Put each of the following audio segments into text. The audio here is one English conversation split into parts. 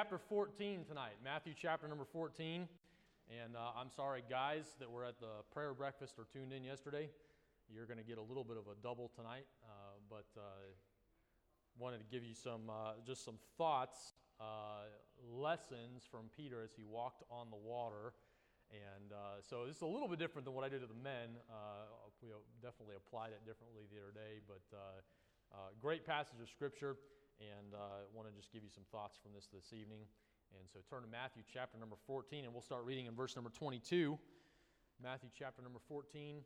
chapter 14 tonight. Matthew chapter number 14. And uh, I'm sorry, guys, that were at the prayer breakfast or tuned in yesterday. You're going to get a little bit of a double tonight, uh, but uh, wanted to give you some uh, just some thoughts, uh, lessons from Peter as he walked on the water. And uh, so this is a little bit different than what I did to the men. we definitely applied it differently the other day, but great passage of scripture and uh, want to just give you some thoughts from this this evening. And so turn to Matthew chapter number 14, and we'll start reading in verse number 22. Matthew chapter number 14.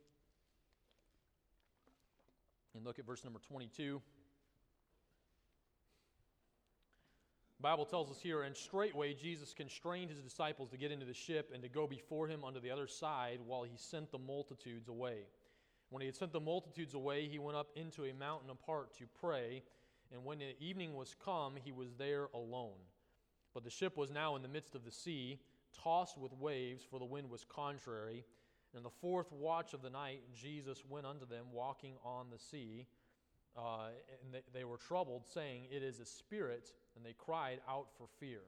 And look at verse number 22. The Bible tells us here, and straightway Jesus constrained his disciples to get into the ship and to go before him unto the other side while he sent the multitudes away. When he had sent the multitudes away, he went up into a mountain apart to pray and when the evening was come, he was there alone. But the ship was now in the midst of the sea, tossed with waves, for the wind was contrary. And in the fourth watch of the night, Jesus went unto them, walking on the sea. Uh, and they, they were troubled, saying, It is a spirit. And they cried out for fear.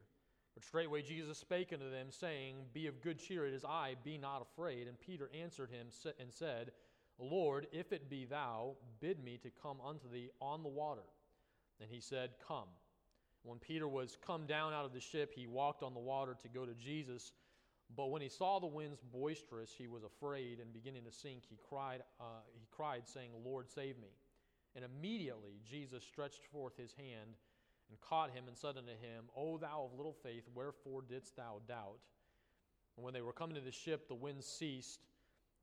But straightway Jesus spake unto them, saying, Be of good cheer, it is I, be not afraid. And Peter answered him and said, Lord, if it be thou, bid me to come unto thee on the water. And he said, Come. When Peter was come down out of the ship, he walked on the water to go to Jesus. But when he saw the winds boisterous, he was afraid, and beginning to sink, he cried, uh, he cried, saying, Lord, save me. And immediately Jesus stretched forth his hand and caught him and said unto him, O thou of little faith, wherefore didst thou doubt? And when they were coming to the ship, the wind ceased.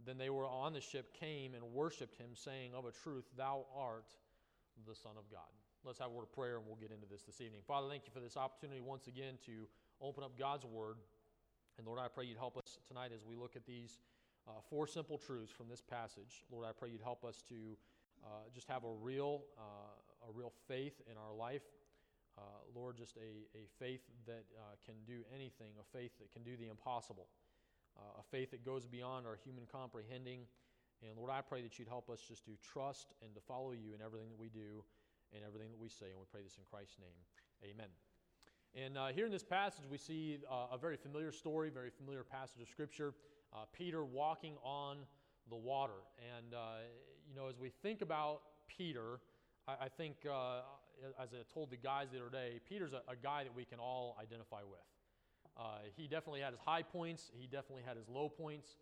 Then they were on the ship, came and worshipped him, saying, Of a truth, thou art the Son of God. Let's have a word of prayer and we'll get into this this evening. Father, thank you for this opportunity once again to open up God's Word. And Lord, I pray you'd help us tonight as we look at these uh, four simple truths from this passage. Lord, I pray you'd help us to uh, just have a real, uh, a real faith in our life. Uh, Lord, just a, a faith that uh, can do anything, a faith that can do the impossible, uh, a faith that goes beyond our human comprehending. And Lord, I pray that you'd help us just to trust and to follow you in everything that we do in everything that we say. And we pray this in Christ's name. Amen. And uh, here in this passage, we see uh, a very familiar story, very familiar passage of Scripture. Uh, Peter walking on the water. And, uh, you know, as we think about Peter, I, I think, uh, as I told the guys the other day, Peter's a, a guy that we can all identify with. Uh, he definitely had his high points, he definitely had his low points.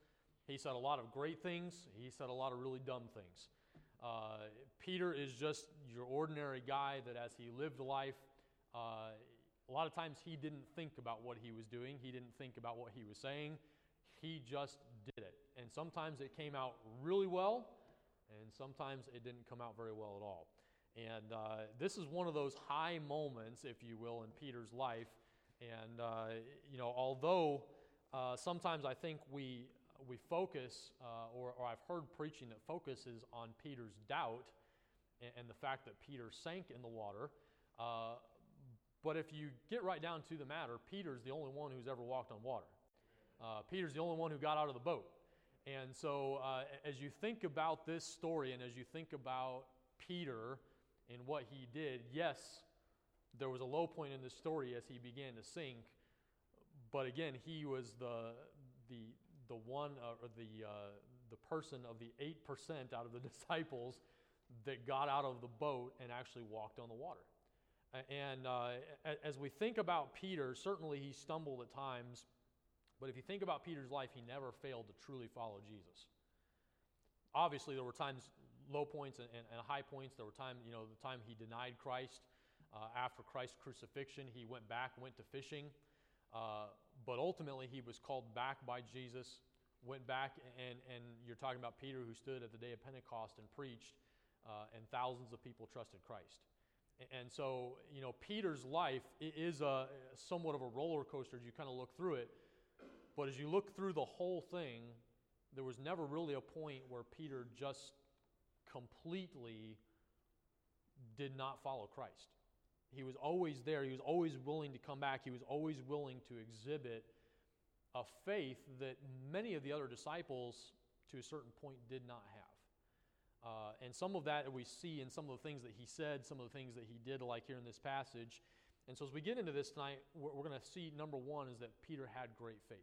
He said a lot of great things, he said a lot of really dumb things. Uh, Peter is just your ordinary guy that as he lived life, uh, a lot of times he didn't think about what he was doing, he didn't think about what he was saying. He just did it. And sometimes it came out really well, and sometimes it didn't come out very well at all. And uh, this is one of those high moments, if you will, in Peter's life. And, uh, you know, although uh, sometimes I think we we focus, uh, or, or, I've heard preaching that focuses on Peter's doubt and, and the fact that Peter sank in the water. Uh, but if you get right down to the matter, Peter's the only one who's ever walked on water. Uh, Peter's the only one who got out of the boat. And so, uh, as you think about this story and as you think about Peter and what he did, yes, there was a low point in this story as he began to sink. But again, he was the, the, the one uh, or the, uh, the person of the 8% out of the disciples that got out of the boat and actually walked on the water. And uh, as we think about Peter, certainly he stumbled at times, but if you think about Peter's life, he never failed to truly follow Jesus. Obviously, there were times, low points and, and, and high points. There were times, you know, the time he denied Christ uh, after Christ's crucifixion, he went back, went to fishing. But ultimately, he was called back by Jesus, went back, and, and you're talking about Peter who stood at the day of Pentecost and preached, uh, and thousands of people trusted Christ. And so, you know, Peter's life is a, somewhat of a roller coaster as you kind of look through it. But as you look through the whole thing, there was never really a point where Peter just completely did not follow Christ. He was always there. He was always willing to come back. He was always willing to exhibit a faith that many of the other disciples, to a certain point, did not have. Uh, and some of that we see in some of the things that he said, some of the things that he did, like here in this passage. And so as we get into this tonight, we're, we're going to see number one is that Peter had great faith.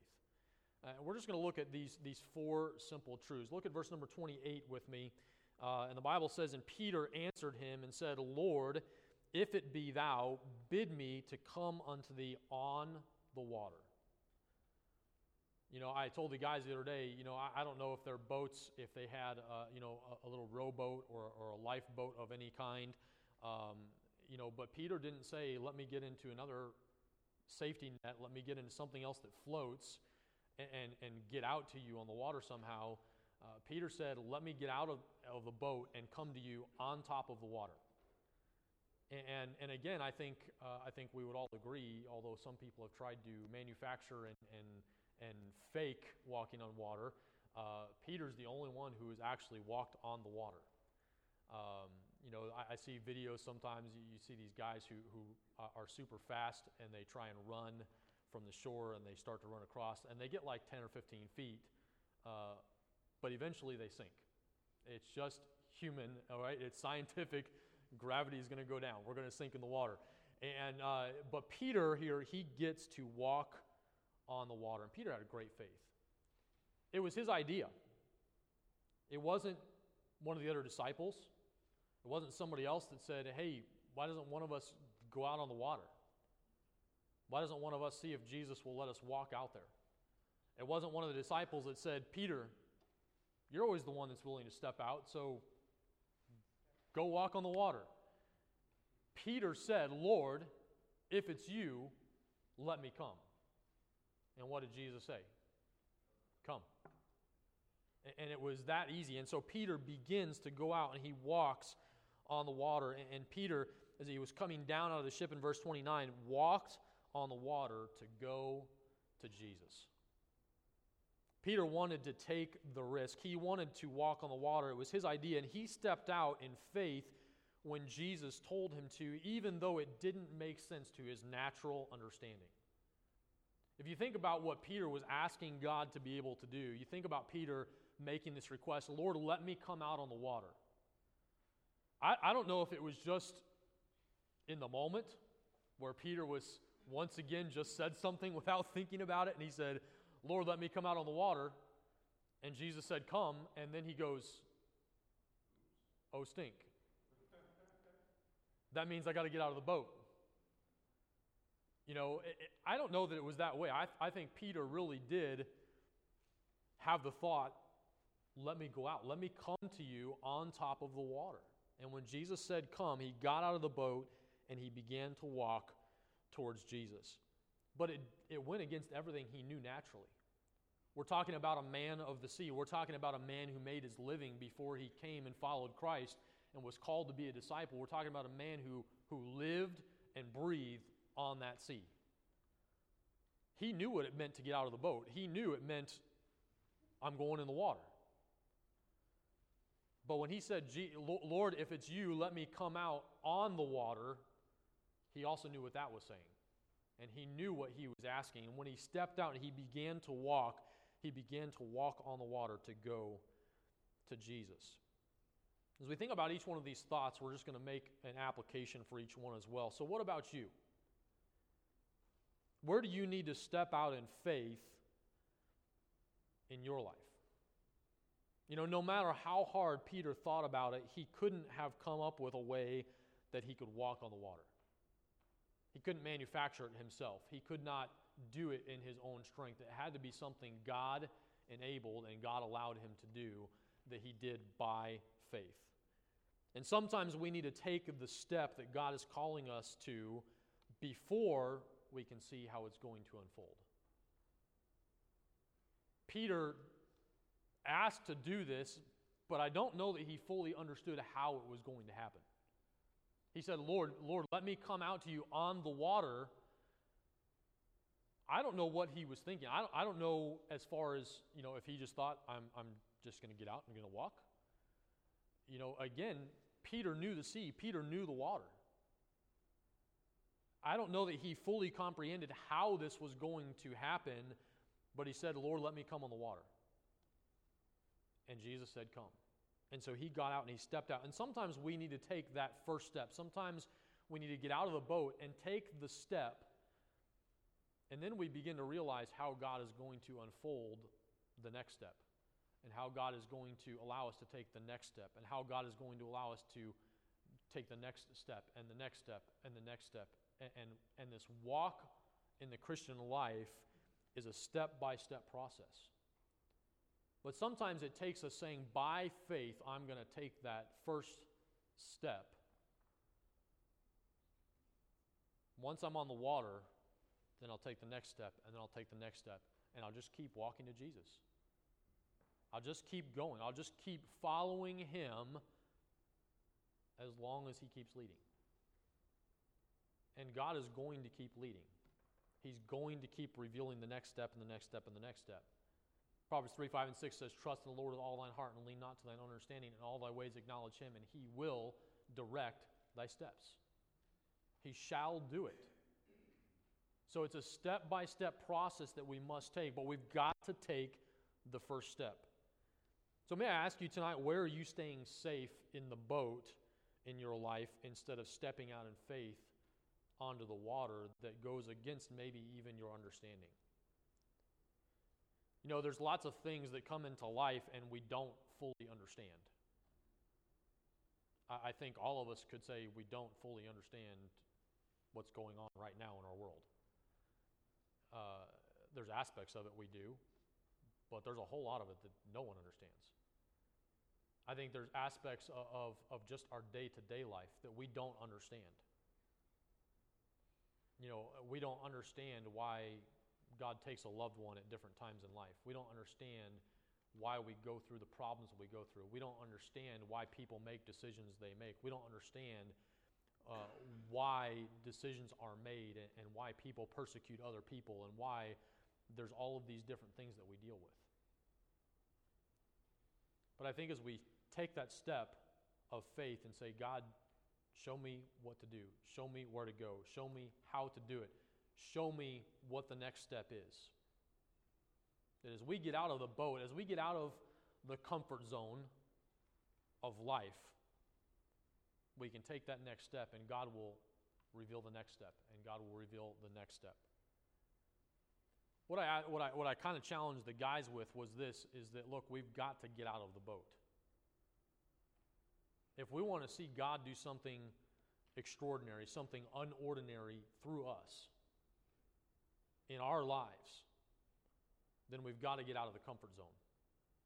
Uh, we're just going to look at these, these four simple truths. Look at verse number 28 with me. Uh, and the Bible says, And Peter answered him and said, Lord, if it be thou, bid me to come unto thee on the water. You know, I told the guys the other day, you know, I, I don't know if their boats, if they had, uh, you know, a, a, little rowboat or, or a lifeboat of any kind. Um, you know, but Peter didn't say, let me get into another safety net, let me get into something else that floats and, and, and get out to you on the water somehow. Uh, Peter said, let me get out of, of the boat and come to you on top of the water. And, and again, I think, uh, I think we would all agree, although some people have tried to manufacture and, and, and fake walking on water, uh, Peter's the only one who has actually walked on the water. Um, you know, I, I, see videos sometimes, you, you, see these guys who, who are super fast and they try and run from the shore and they start to run across and they get like 10 or 15 feet, uh, but eventually they sink. It's just human, all right? It's scientific gravity is going to go down. We're going to sink in the water. And, uh, but Peter here, he gets to walk on the water. And Peter had a great faith. It was his idea. It wasn't one of the other disciples. It wasn't somebody else that said, hey, why doesn't one of us go out on the water? Why doesn't one of us see if Jesus will let us walk out there? It wasn't one of the disciples that said, Peter, you're always the one that's willing to step out, so Go walk on the water. Peter said, Lord, if it's you, let me come. And what did Jesus say? Come. And it was that easy. And so Peter begins to go out and he walks on the water. And Peter, as he was coming down out of the ship in verse 29, walked on the water to go to Jesus. Peter wanted to take the risk. He wanted to walk on the water. It was his idea, and he stepped out in faith when Jesus told him to, even though it didn't make sense to his natural understanding. If you think about what Peter was asking God to be able to do, you think about Peter making this request Lord, let me come out on the water. I, I don't know if it was just in the moment where Peter was once again just said something without thinking about it, and he said, Lord, let me come out on the water. And Jesus said, Come. And then he goes, Oh, stink. That means I got to get out of the boat. You know, it, it, I don't know that it was that way. I, I think Peter really did have the thought, let me go out. Let me come to you on top of the water. And when Jesus said, Come, he got out of the boat and he began to walk towards Jesus. But it, it went against everything he knew naturally. We're talking about a man of the sea. We're talking about a man who made his living before he came and followed Christ and was called to be a disciple. We're talking about a man who, who lived and breathed on that sea. He knew what it meant to get out of the boat. He knew it meant, I'm going in the water. But when he said, Lord, if it's you, let me come out on the water, he also knew what that was saying and he knew what he was asking. And when he stepped out and he began to walk, he began to walk on the water to go to Jesus. As we think about each one of these thoughts, we're just going to make an application for each one as well. So, what about you? Where do you need to step out in faith in your life? You know, no matter how hard Peter thought about it, he couldn't have come up with a way that he could walk on the water. He couldn't manufacture it himself. He could not do it in his own strength. It had to be something God enabled and God allowed him to do that he did by faith. And sometimes we need to take the step that God is calling us to before we can see how it's going to unfold. Peter asked to do this, but I don't know that he fully understood how it was going to happen. He said, Lord, Lord, let me come out to you on the water. I don't know what he was thinking. I don't, I don't know as far as, you know, if he just thought, I'm, I'm just going to get out and I'm going to walk. You know, again, Peter knew the sea, Peter knew the water. I don't know that he fully comprehended how this was going to happen, but he said, Lord, let me come on the water. And Jesus said, Come. And so he got out and he stepped out. And sometimes we need to take that first step. Sometimes we need to get out of the boat and take the step. And then we begin to realize how God is going to unfold the next step and how God is going to allow us to take the next step and how God is going to allow us to take the next step and the next step and the next step. And, and, and this walk in the Christian life is a step by step process. But sometimes it takes us saying, by faith, I'm going to take that first step. Once I'm on the water, then I'll take the next step, and then I'll take the next step, and I'll just keep walking to Jesus. I'll just keep going. I'll just keep following Him as long as He keeps leading. And God is going to keep leading. He's going to keep revealing the next step and the next step and the next step. Proverbs 3, 5, and 6 says, Trust in the Lord with all thine heart and lean not to thine understanding. In all thy ways acknowledge him, and he will direct thy steps. He shall do it. So it's a step by step process that we must take, but we've got to take the first step. So, may I ask you tonight, where are you staying safe in the boat in your life instead of stepping out in faith onto the water that goes against maybe even your understanding? You know, there's lots of things that come into life and we don't fully understand. I, I think all of us could say we don't fully understand what's going on right now in our world. Uh, there's aspects of it we do, but there's a whole lot of it that no one understands. I think there's aspects of, of, of just our day to day life that we don't understand. You know, we don't understand why God takes a loved one at different times in life. We don't understand why we go through the problems we go through. We don't understand why people make decisions they make. We don't understand uh, why decisions are made and, and why people persecute other people and why there's all of these different things that we deal with. But I think as we take that step of faith and say, God, show me what to do, show me where to go, show me how to do it, show me what the next step is. That as we get out of the boat, as we get out of the comfort zone of life, we can take that next step and God will reveal the next step and God will reveal the next step. What I, what I, what I kind of challenged the guys with was this is that, look, we've got to get out of the boat. If we want to see God do something extraordinary, something unordinary through us, in our lives, then we've got to get out of the comfort zone.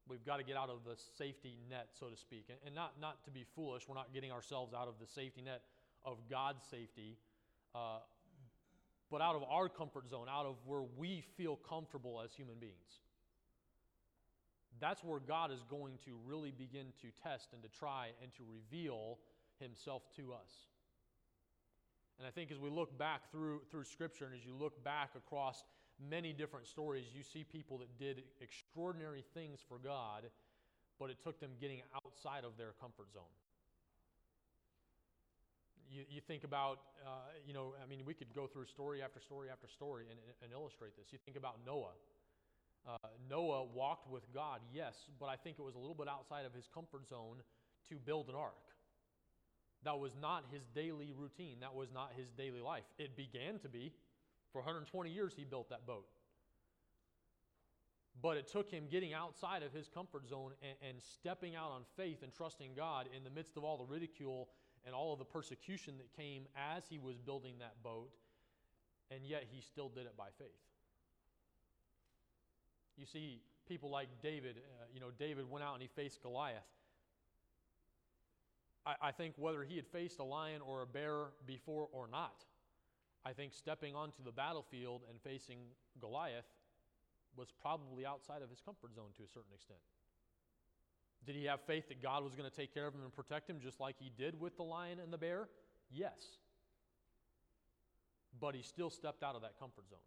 We've got to get out of the safety net, so to speak. And, not, not to be foolish, we're not getting ourselves out of the safety net of God's safety, uh, but out of our comfort zone, out of where we feel comfortable as human beings. That's where God is going to really begin to test and to try and to reveal Himself to us. And I think as we look back through, through Scripture and as you look back across many different stories, you see people that did extraordinary things for God, but it took them getting outside of their comfort zone. You, you think about, uh, you know, I mean, we could go through story after story after story and, and illustrate this. You think about Noah. Uh, Noah walked with God, yes, but I think it was a little bit outside of his comfort zone to build an ark. That was not his daily routine. That was not his daily life. It began to be. For 120 years, he built that boat. But it took him getting outside of his comfort zone and, and, stepping out on faith and trusting God in the midst of all the ridicule and all of the persecution that came as he was building that boat, and yet he still did it by faith. You see people like David, uh, you know, David went out and he faced Goliath. I, I think whether he had faced a lion or a bear before or not, I think stepping onto the battlefield and facing Goliath was probably outside of his comfort zone to a certain extent. Did he have faith that God was going to take care of him and protect him just like he did with the lion and the bear? Yes. But he still stepped out of that comfort zone.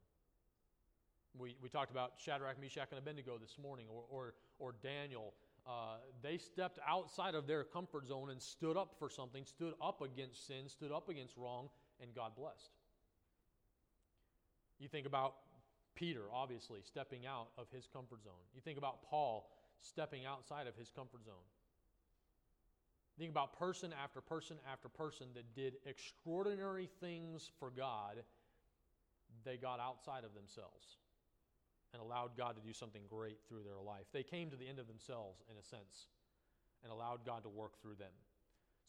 We, we talked about Shadrach, Meshach, and Abednego this morning, or, or, or Daniel uh, they stepped outside of their comfort zone and stood up for something, stood up against sin, stood up against wrong, and God blessed. You think about Peter, obviously, stepping out of his comfort zone. You think about Paul stepping outside of his comfort zone. Think about person after person after person that did extraordinary things for God. They got outside of themselves and allowed God to do something great through their life. They came to the end of themselves, in a sense, and allowed God to work through them.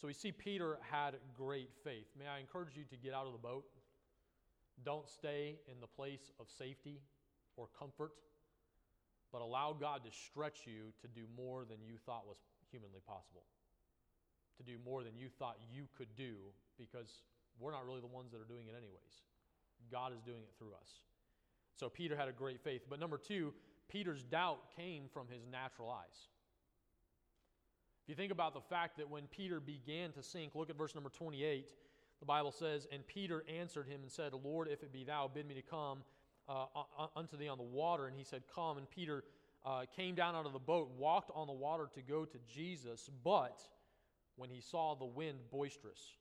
So we see Peter had great faith. May I encourage you to get out of the boat? Don't stay in the place of safety or comfort, but allow God to stretch you to do more than you thought was humanly possible, to do more than you thought you could do, because we're not really the ones that are doing it, anyways. God is doing it through us. So Peter had a great faith. But number two, Peter's doubt came from his natural eyes. If you think about the fact that when Peter began to sink, look at verse number 28. The Bible says, And Peter answered him and said, Lord, if it be thou, bid me to come uh, unto thee on the water. And he said, Come. And Peter uh, came down out of the boat, walked on the water to go to Jesus. But when he saw the wind boisterous,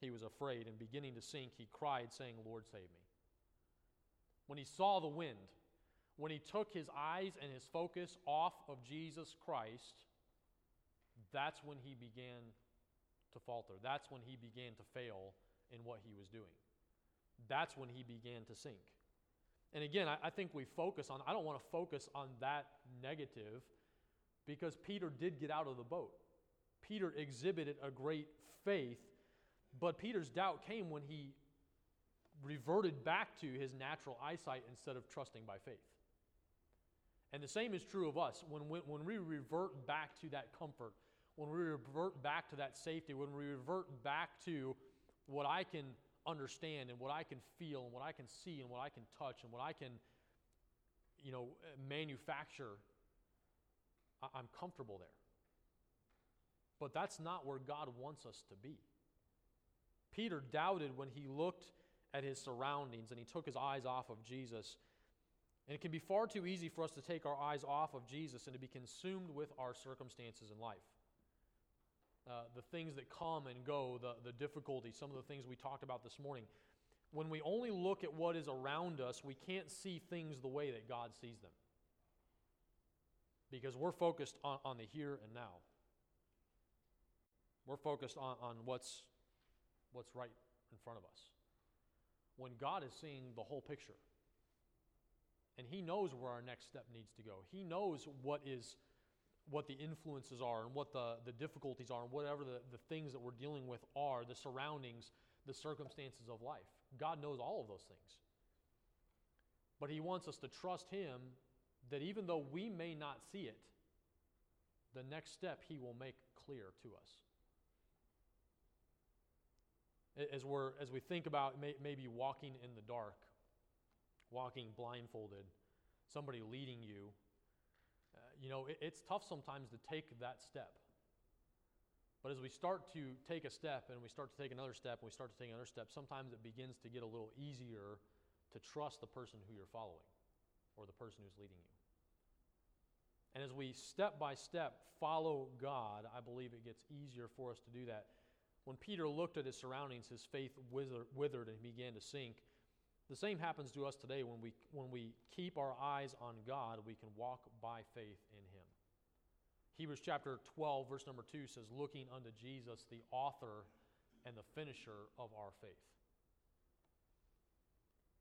he was afraid, and beginning to sink, he cried, saying, Lord, save me. When he saw the wind, when he took his eyes and his focus off of Jesus Christ, that's when he began to falter. That's when he began to fail in what he was doing. That's when he began to sink. And again, I, I think we focus on, I don't want to focus on that negative because Peter did get out of the boat. Peter exhibited a great faith, but Peter's doubt came when he reverted back to his natural eyesight instead of trusting by faith. And the same is true of us. When we, when we revert back to that comfort, when we revert back to that safety, when we revert back to what I can understand and what I can feel and what I can see and what I can touch and what I can, you know, manufacture, I'm comfortable there. But that's not where God wants us to be. Peter doubted when he looked at his surroundings and he took his eyes off of Jesus. And it can be far too easy for us to take our eyes off of Jesus and to be consumed with our circumstances in life. Uh, the things that come and go, the, the difficulties, some of the things we talked about this morning. When we only look at what is around us, we can't see things the way that God sees them. Because we're focused on, on the here and now. We're focused on, on what's, what's right in front of us. When God is seeing the whole picture. And He knows where our next step needs to go. He knows what is what the influences are and what the, the difficulties are and whatever the, the things that we're dealing with are, the surroundings, the circumstances of life. God knows all of those things. But He wants us to trust Him that even though we may not see it, the next step He will make clear to us. As, we're, as we think about may, maybe walking in the dark, walking blindfolded, somebody leading you, uh, you know, it, it's tough sometimes to take that step. But as we start to take a step and we start to take another step and we start to take another step, sometimes it begins to get a little easier to trust the person who you're following or the person who's leading you. And as we step by step follow God, I believe it gets easier for us to do that. When Peter looked at his surroundings, his faith withered and began to sink. The same happens to us today when we, when we keep our eyes on God, we can walk by faith in Him. Hebrews chapter 12, verse number 2 says, Looking unto Jesus, the author and the finisher of our faith.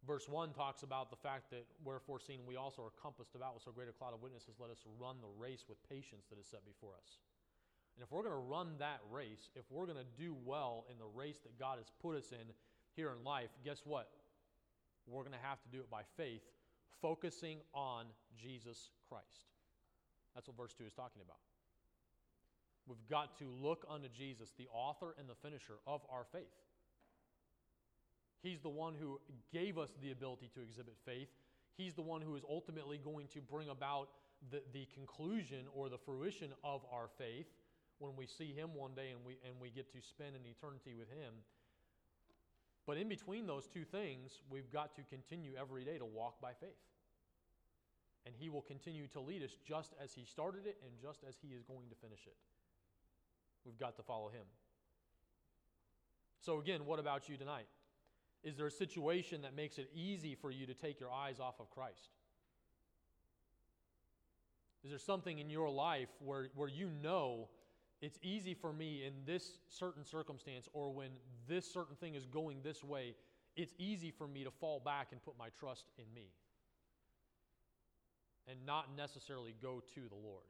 Verse 1 talks about the fact that, wherefore, seeing we also are compassed about with so great a cloud of witnesses, let us run the race with patience that is set before us. And if we're going to run that race, if we're going to do well in the race that God has put us in here in life, guess what? we're going to have to do it by faith, focusing on Jesus Christ. That's what verse 2 is talking about. We've got to look unto Jesus, the author and the finisher of our faith. He's the one who gave us the ability to exhibit faith. He's the one who is ultimately going to bring about the, the conclusion or the fruition of our faith when we see Him one day and we, and we get to spend an eternity with Him. But in between those two things, we've got to continue every day to walk by faith. And He will continue to lead us just as He started it and just as He is going to finish it. We've got to follow Him. So, again, what about you tonight? Is there a situation that makes it easy for you to take your eyes off of Christ? Is there something in your life where, where you know it's easy for me in this certain circumstance or when this certain thing is going this way, it's easy for me to fall back and put my trust in me and not necessarily go to the Lord.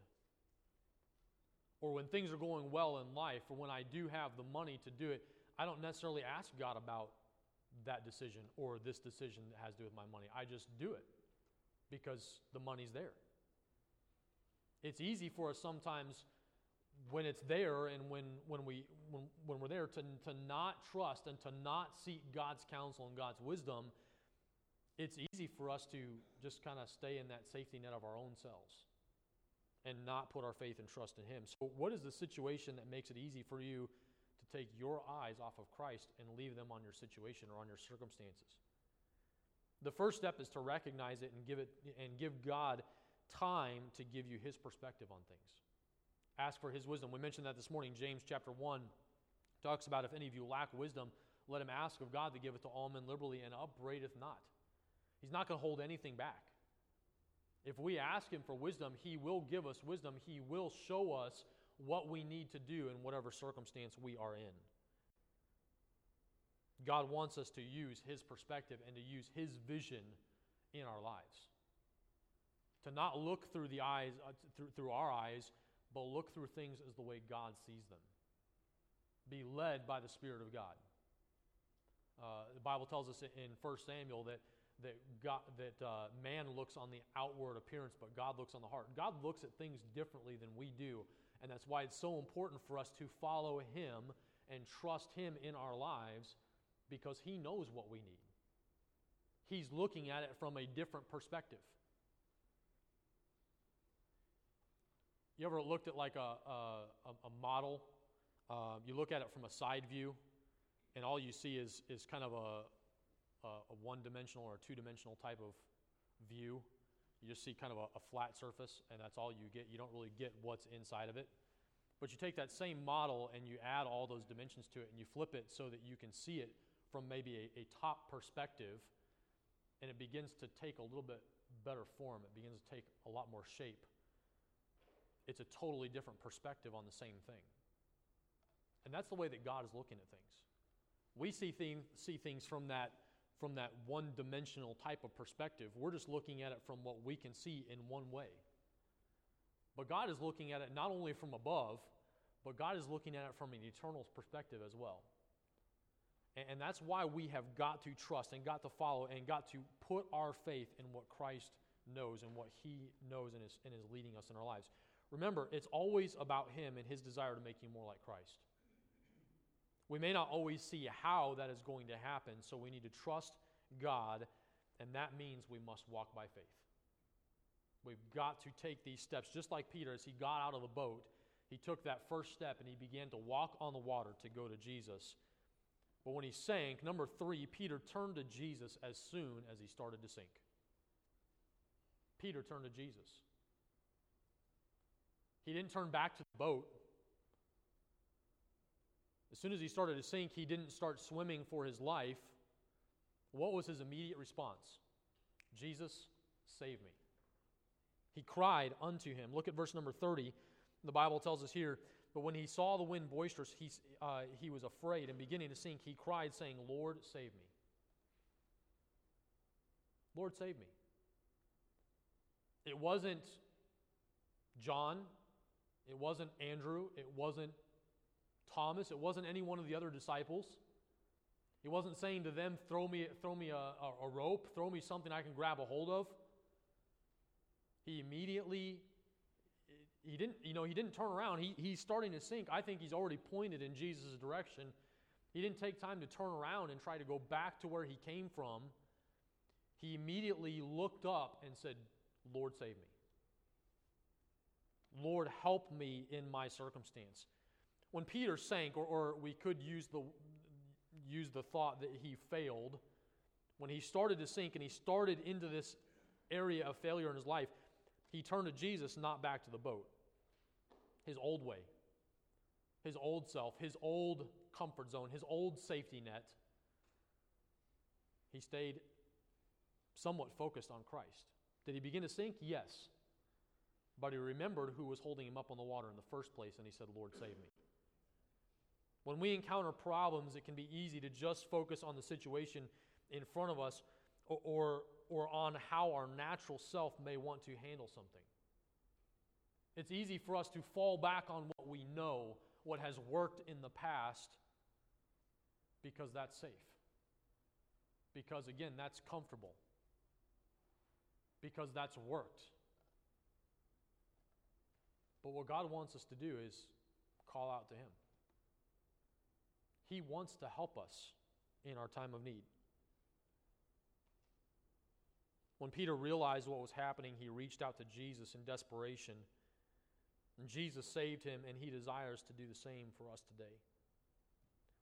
Or when things are going well in life, or when I do have the money to do it, I don't necessarily ask God about that decision or this decision that has to do with my money. I just do it because the money's there. It's easy for us sometimes when it's there and when, when, we, when, when we're there to, to not trust and to not seek God's counsel and God's wisdom. It's easy for us to just kind of stay in that safety net of our own selves and not put our faith and trust in Him. So, what is the situation that makes it easy for you to take your eyes off of Christ and leave them on your situation or on your circumstances? The first step is to recognize it and give it and give God time to give you his perspective on things. Ask for his wisdom. We mentioned that this morning. James chapter 1 talks about if any of you lack wisdom, let him ask of God to give it to all men liberally and upbraideth not. He's not going to hold anything back. If we ask him for wisdom, he will give us wisdom. He will show us what we need to do in whatever circumstance we are in. God wants us to use His perspective and to use His vision in our lives. To not look through the eyes, uh, through, through our eyes, but look through things as the way God sees them. Be led by the Spirit of God. Uh, the Bible tells us in 1 Samuel that, that, God, that uh, man looks on the outward appearance, but God looks on the heart. God looks at things differently than we do, and that's why it's so important for us to follow Him and trust Him in our lives because He knows what we need. He's looking at it from a different perspective. You ever looked at like a, a, a model? Uh, you look at it from a side view, and all you see is, is kind of a, a, a one dimensional or two dimensional type of view. You just see kind of a, a flat surface, and that's all you get. You don't really get what's inside of it. But you take that same model and you add all those dimensions to it, and you flip it so that you can see it from maybe a, a top perspective, and it begins to take a little bit better form. It begins to take a lot more shape. It's a totally different perspective on the same thing. And that's the way that God is looking at things. We see, thing, see things from that, from that one dimensional type of perspective. We're just looking at it from what we can see in one way. But God is looking at it not only from above, but God is looking at it from an eternal perspective as well. And that's why we have got to trust and got to follow and got to put our faith in what Christ knows and what He knows and is, and is leading us in our lives. Remember, it's always about Him and His desire to make you more like Christ. We may not always see how that is going to happen, so we need to trust God, and that means we must walk by faith. We've got to take these steps, just like Peter, as he got out of the boat, he took that first step and he began to walk on the water to go to Jesus. But when he sank, number three, Peter turned to Jesus as soon as he started to sink. Peter turned to Jesus. He didn't turn back to the boat. As soon as he started to sink, he didn't start swimming for his life. What was his immediate response? Jesus, save me. He cried unto him. Look at verse number 30. The Bible tells us here but when he saw the wind boisterous, he, uh, he was afraid, and beginning to sink, he cried, saying, Lord, save me. Lord, save me. It wasn't John, it wasn't Andrew, it wasn't Thomas, it wasn't any one of the other disciples. He wasn't saying to them, Throw me, throw me a, a, a rope, throw me something I can grab a hold of. He immediately he didn't, you know, he didn't turn around. He, he's starting to sink. I think he's already pointed in Jesus' direction. He didn't take time to turn around and try to go back to where he came from. He immediately looked up and said, Lord, save me. Lord, help me in my circumstance. When Peter sank, or, or we could use the, use the thought that he failed, when he started to sink and he started into this area of failure in his life, he turned to Jesus, not back to the boat. His old way, his old self, his old comfort zone, his old safety net. He stayed somewhat focused on Christ. Did he begin to sink? Yes. But he remembered who was holding him up on the water in the first place, and he said, Lord, save me. When we encounter problems, it can be easy to just focus on the situation in front of us or, or, or on how our natural self may want to handle something. It's easy for us to fall back on what we know, what has worked in the past, because that's safe. Because, again, that's comfortable. Because that's worked. But what God wants us to do is call out to Him. He wants to help us in our time of need. When Peter realized what was happening, he reached out to Jesus in desperation. And Jesus saved him, and he desires to do the same for us today.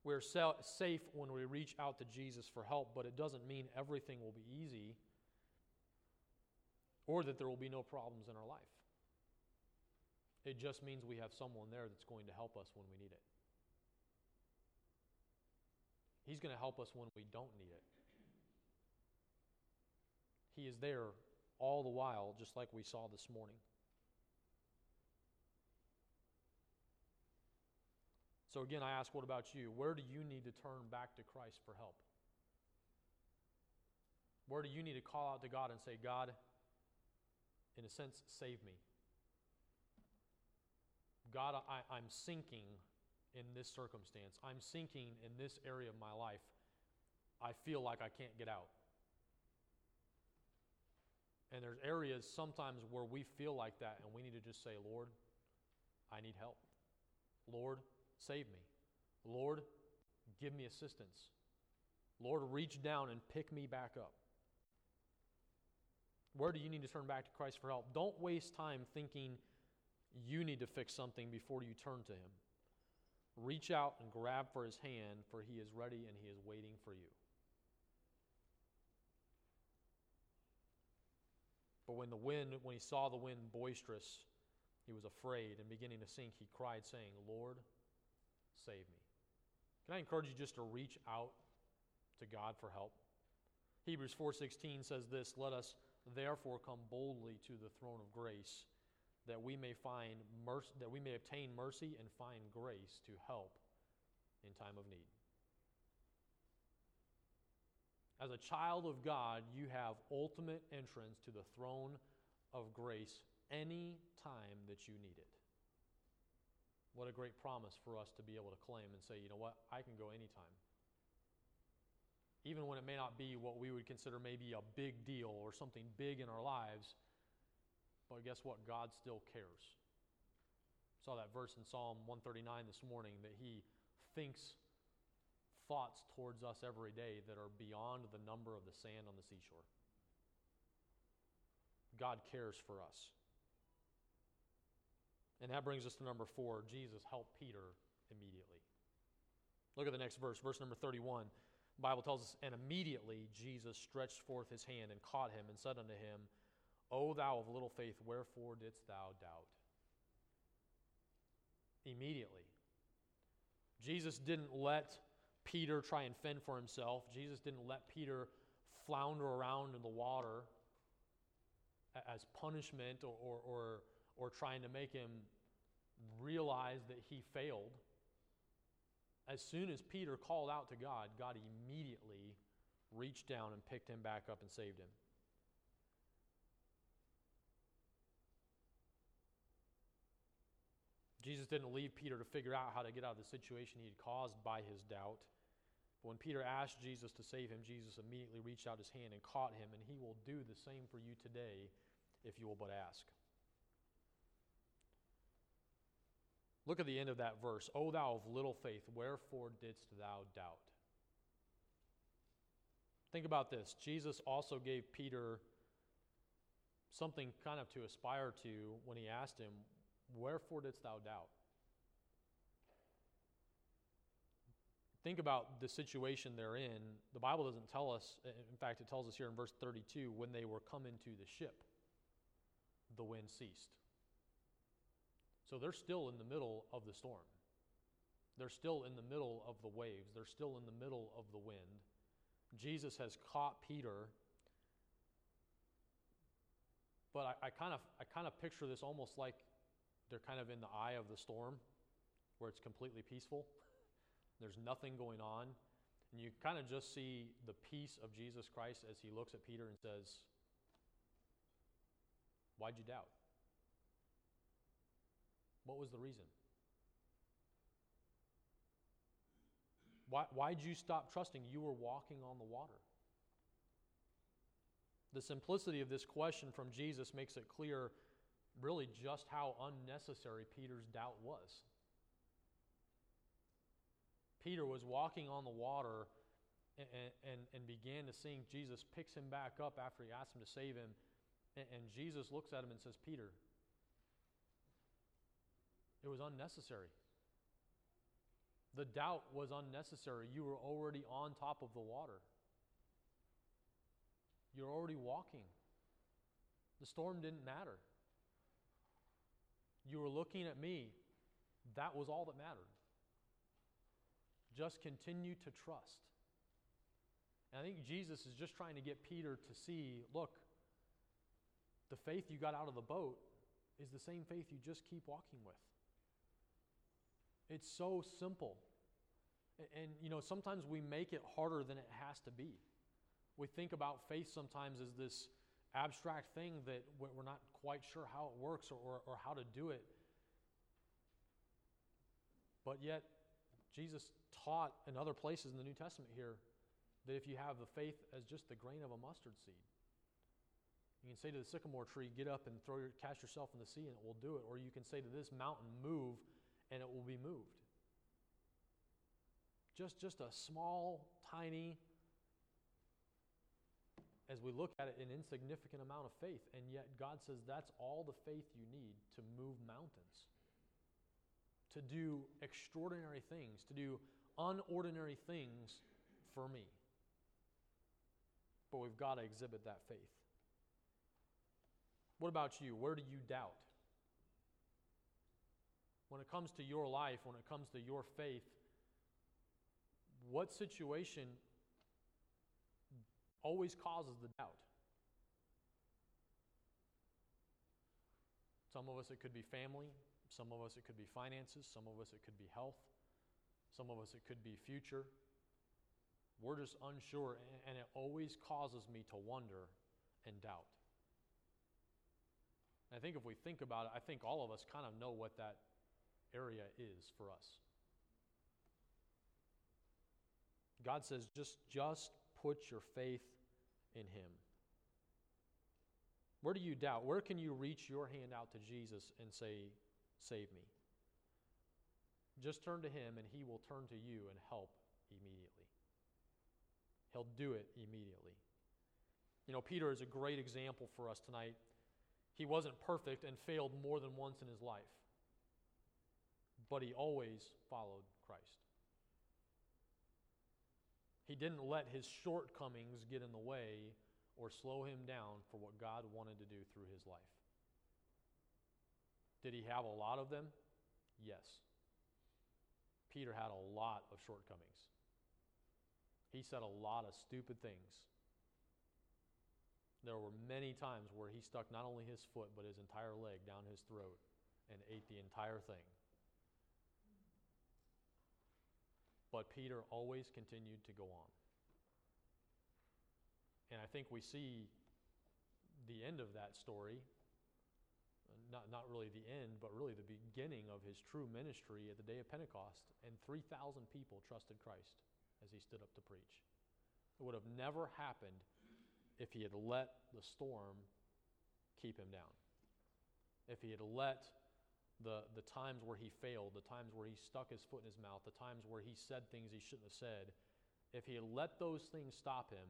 We're safe when we reach out to Jesus for help, but it doesn't mean everything will be easy or that there will be no problems in our life. It just means we have someone there that's going to help us when we need it. He's going to help us when we don't need it. He is there all the while, just like we saw this morning. So, again, I ask, what about you? Where do you need to turn back to Christ for help? Where do you need to call out to God and say, God, in a sense, save me? God, I, I'm sinking in this circumstance. I'm sinking in this area of my life. I feel like I can't get out. And there's areas sometimes where we feel like that, and we need to just say, Lord, I need help. Lord, Save me. Lord, give me assistance. Lord, reach down and pick me back up. Where do you need to turn back to Christ for help? Don't waste time thinking you need to fix something before you turn to Him. Reach out and grab for His hand, for He is ready and He is waiting for you. But when the wind, when he saw the wind boisterous, he was afraid and beginning to sink, he cried, saying, Lord, save me. Can I encourage you just to reach out to God for help? Hebrews 4:16 says this, "Let us therefore come boldly to the throne of grace, that we may find mercy, that we may obtain mercy and find grace to help in time of need." As a child of God, you have ultimate entrance to the throne of grace any time that you need it. What a great promise for us to be able to claim and say, you know what, I can go anytime. Even when it may not be what we would consider maybe a big deal or something big in our lives, but guess what? God still cares. Saw that verse in Psalm 139 this morning that He thinks thoughts towards us every day that are beyond the number of the sand on the seashore. God cares for us. And that brings us to number four Jesus helped Peter immediately. Look at the next verse, verse number 31. The Bible tells us, And immediately Jesus stretched forth his hand and caught him and said unto him, O thou of little faith, wherefore didst thou doubt? Immediately. Jesus didn't let Peter try and fend for himself. Jesus didn't let Peter flounder around in the water as punishment or, or, or or trying to make him realize that he failed. As soon as Peter called out to God, God immediately reached down and picked him back up and saved him. Jesus didn't leave Peter to figure out how to get out of the situation he had caused by his doubt. But when Peter asked Jesus to save him, Jesus immediately reached out his hand and caught him, and he will do the same for you today if you will but ask. Look at the end of that verse. O thou of little faith, wherefore didst thou doubt? Think about this. Jesus also gave Peter something kind of to aspire to when he asked him, Wherefore didst thou doubt? Think about the situation they're in. The Bible doesn't tell us, in fact, it tells us here in verse 32 when they were come into the ship, the wind ceased. So they're still in the middle of the storm. They're still in the middle of the waves. They're still in the middle of the wind. Jesus has caught Peter. But I, I kind of I kind of picture this almost like they're kind of in the eye of the storm, where it's completely peaceful. There's nothing going on, and you kind of just see the peace of Jesus Christ as he looks at Peter and says, "Why'd you doubt? What was the reason?" Why, why'd you stop trusting? You were walking on the water. The simplicity of this question from Jesus makes it clear, really, just how unnecessary Peter's doubt was. Peter was walking on the water and, and, and began to sink. Jesus picks him back up after he asks him to save him. And, and Jesus looks at him and says, Peter, it was unnecessary. The doubt was unnecessary. You were already on top of the water. You're already walking. The storm didn't matter. You were looking at me. That was all that mattered. Just continue to trust. And I think Jesus is just trying to get Peter to see look, the faith you got out of the boat is the same faith you just keep walking with. It's so simple. And, you know, sometimes we make it harder than it has to be. We think about faith sometimes as this abstract thing that we're not quite sure how it works or, or, or how to do it. But yet, Jesus taught in other places in the New Testament here that if you have the faith as just the grain of a mustard seed, you can say to the sycamore tree, Get up and throw your, cast yourself in the sea, and it will do it. Or you can say to this mountain, Move, and it will be moved. Just, just a small, tiny, as we look at it, an insignificant amount of faith. And yet God says that's all the faith you need to move mountains, to do extraordinary things, to do unordinary things for me. But we've got to exhibit that faith. What about you? Where do you doubt? When it comes to your life, when it comes to your faith, what situation always causes the doubt? Some of us, it could be family. Some of us, it could be finances. Some of us, it could be health. Some of us, it could be future. We're just unsure, and it always causes me to wonder and doubt. And I think if we think about it, I think all of us kind of know what that area is for us. God says, just, just put your faith in Him. Where do you doubt? Where can you reach your hand out to Jesus and say, Save me? Just turn to Him and He will turn to you and help immediately. He'll do it immediately. You know, Peter is a great example for us tonight he wasn't perfect and failed more than once in his life, but he always followed Christ. He didn't let his shortcomings get in the way or slow him down for what God wanted to do through his life. Did he have a lot of them? Yes. Peter had a lot of shortcomings. He said a lot of stupid things. There were many times where he stuck not only his foot, but his entire leg down his throat and ate the entire thing. But Peter always continued to go on. And I think we see the end of that story, not, not really the end, but really the beginning of his true ministry at the day of Pentecost. And 3,000 people trusted Christ as he stood up to preach. It would have never happened if he had let the storm keep him down. If he had let the, the times where he failed, the times where he stuck his foot in his mouth, the times where he said things he shouldn't have said, if he let those things stop him,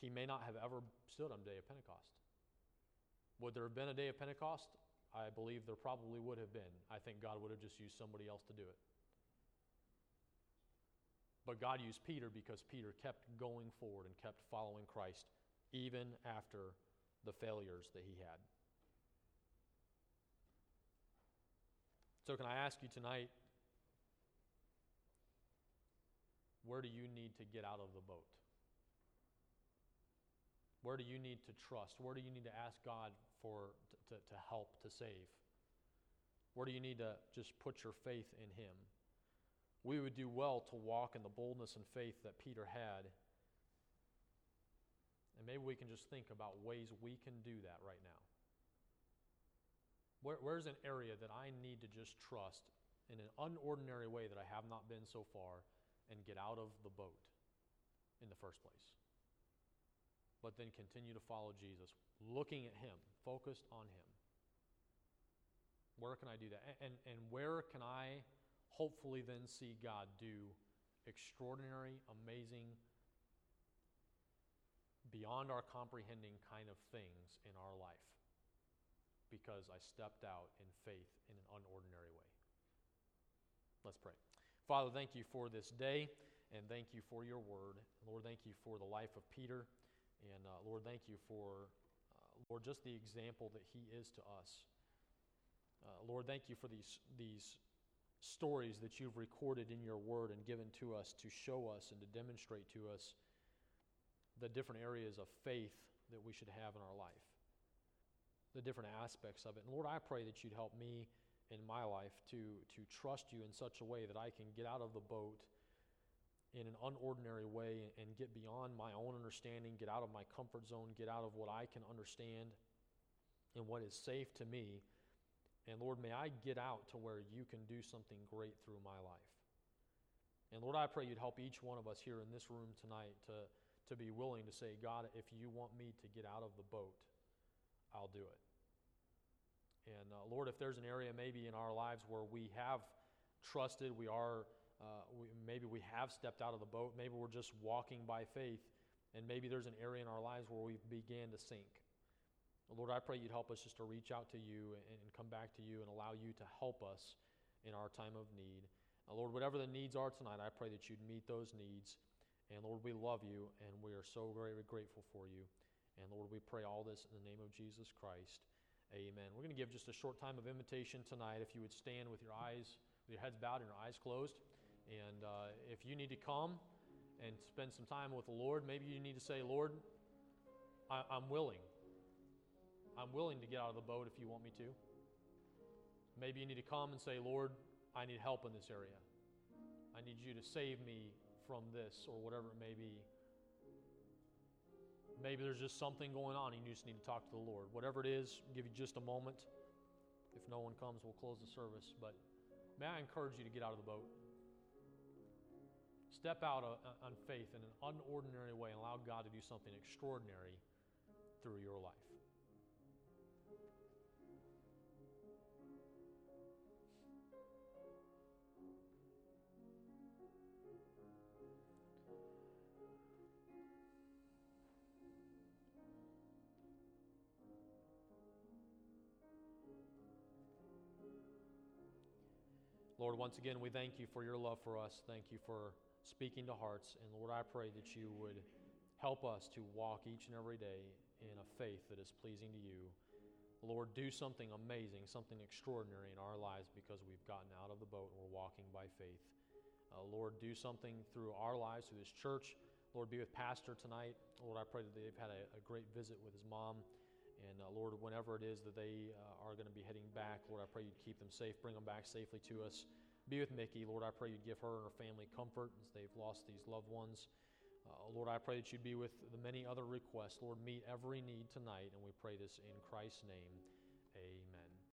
he may not have ever stood on the day of Pentecost. Would there have been a day of Pentecost? I believe there probably would have been. I think God would have just used somebody else to do it. But God used Peter because Peter kept going forward and kept following Christ even after the failures that he had. So, can I ask you tonight, where do you need to get out of the boat? Where do you need to trust? Where do you need to ask God for to, to, help, to save? Where do you need to just put your faith in Him? We would do well to walk in the boldness and faith that Peter had. And maybe we can just think about ways we can do that right now. Where, where's an area that I need to just trust in an unordinary way that I have not been so far and get out of the boat in the first place? But then continue to follow Jesus, looking at Him, focused on Him. Where can I do that? And, and where can I hopefully then see God do extraordinary, amazing, beyond our comprehending kind of things in our life? Because I stepped out in faith in an unordinary way. Let's pray. Father, thank you for this day, and thank you for your word. Lord, thank you for the life of Peter. And uh, Lord, thank you for, uh, Lord, just the example that he is to us. Uh, Lord, thank you for these, these stories that you've recorded in your word and given to us to show us and to demonstrate to us the different areas of faith that we should have in our life, the different aspects of it. And Lord, I pray that you'd help me in my life to, to trust you in such a way that I can get out of the boat in an unordinary way and get beyond my own understanding, get out of my comfort zone, get out of what I can understand and what is safe to me and Lord, may I get out to where you can do something great through my life. And Lord, I pray you'd help each one of us here in this room tonight to, to be willing to say, God, if you want me to get out of the boat, I'll do it. And uh, Lord, if there's an area maybe in our lives where we have trusted, we are, uh, we, maybe we have stepped out of the boat, maybe we're just walking by faith, and maybe there's an area in our lives where we began to sink. Lord, I pray you'd help us just to reach out to you and, and come back to you and allow you to help us in our time of need. Uh, Lord, whatever the needs are tonight, I pray that you'd meet those needs. And Lord, we love you and we are so very, very grateful for you. And Lord, we pray all this in the name of Jesus Christ. Amen. We're going to give just a short time of invitation tonight. If you would stand with your eyes, with your heads bowed and your eyes closed. And uh, if you need to come and spend some time with the Lord, maybe you need to say, Lord, I, I'm willing. I'm willing to get out of the boat if you want me to. Maybe you need to come and say, Lord, I need help in this area. I need you to save me from this or whatever it may be. Maybe there's just something going on and you just need to talk to the Lord. Whatever it is, give you just a moment. If no one comes, we'll close the service. But may I encourage you to get out of the boat? Step out on faith in an unordinary way and allow God to do something extraordinary through your life. Lord, once again, we thank you for your love for us. Thank you for speaking to hearts. And Lord, I pray that you would help us to walk each and every day in a faith that is pleasing to you. Lord, do something amazing, something extraordinary in our lives because we've gotten out of the boat and we're walking by faith. Uh, Lord, do something through our lives, through this church. Lord, be with Pastor tonight. Lord, I pray that they've had a, a great visit with his mom. And uh, Lord, whenever it is that they uh, are going to be heading back, Lord, I pray you'd keep them safe, bring them back safely to us. Be with Mickey. Lord, I pray you'd give her and her family comfort as they've lost these loved ones. Uh, Lord, I pray that you'd be with the many other requests. Lord, meet every need tonight, and we pray this in Christ's name. Amen.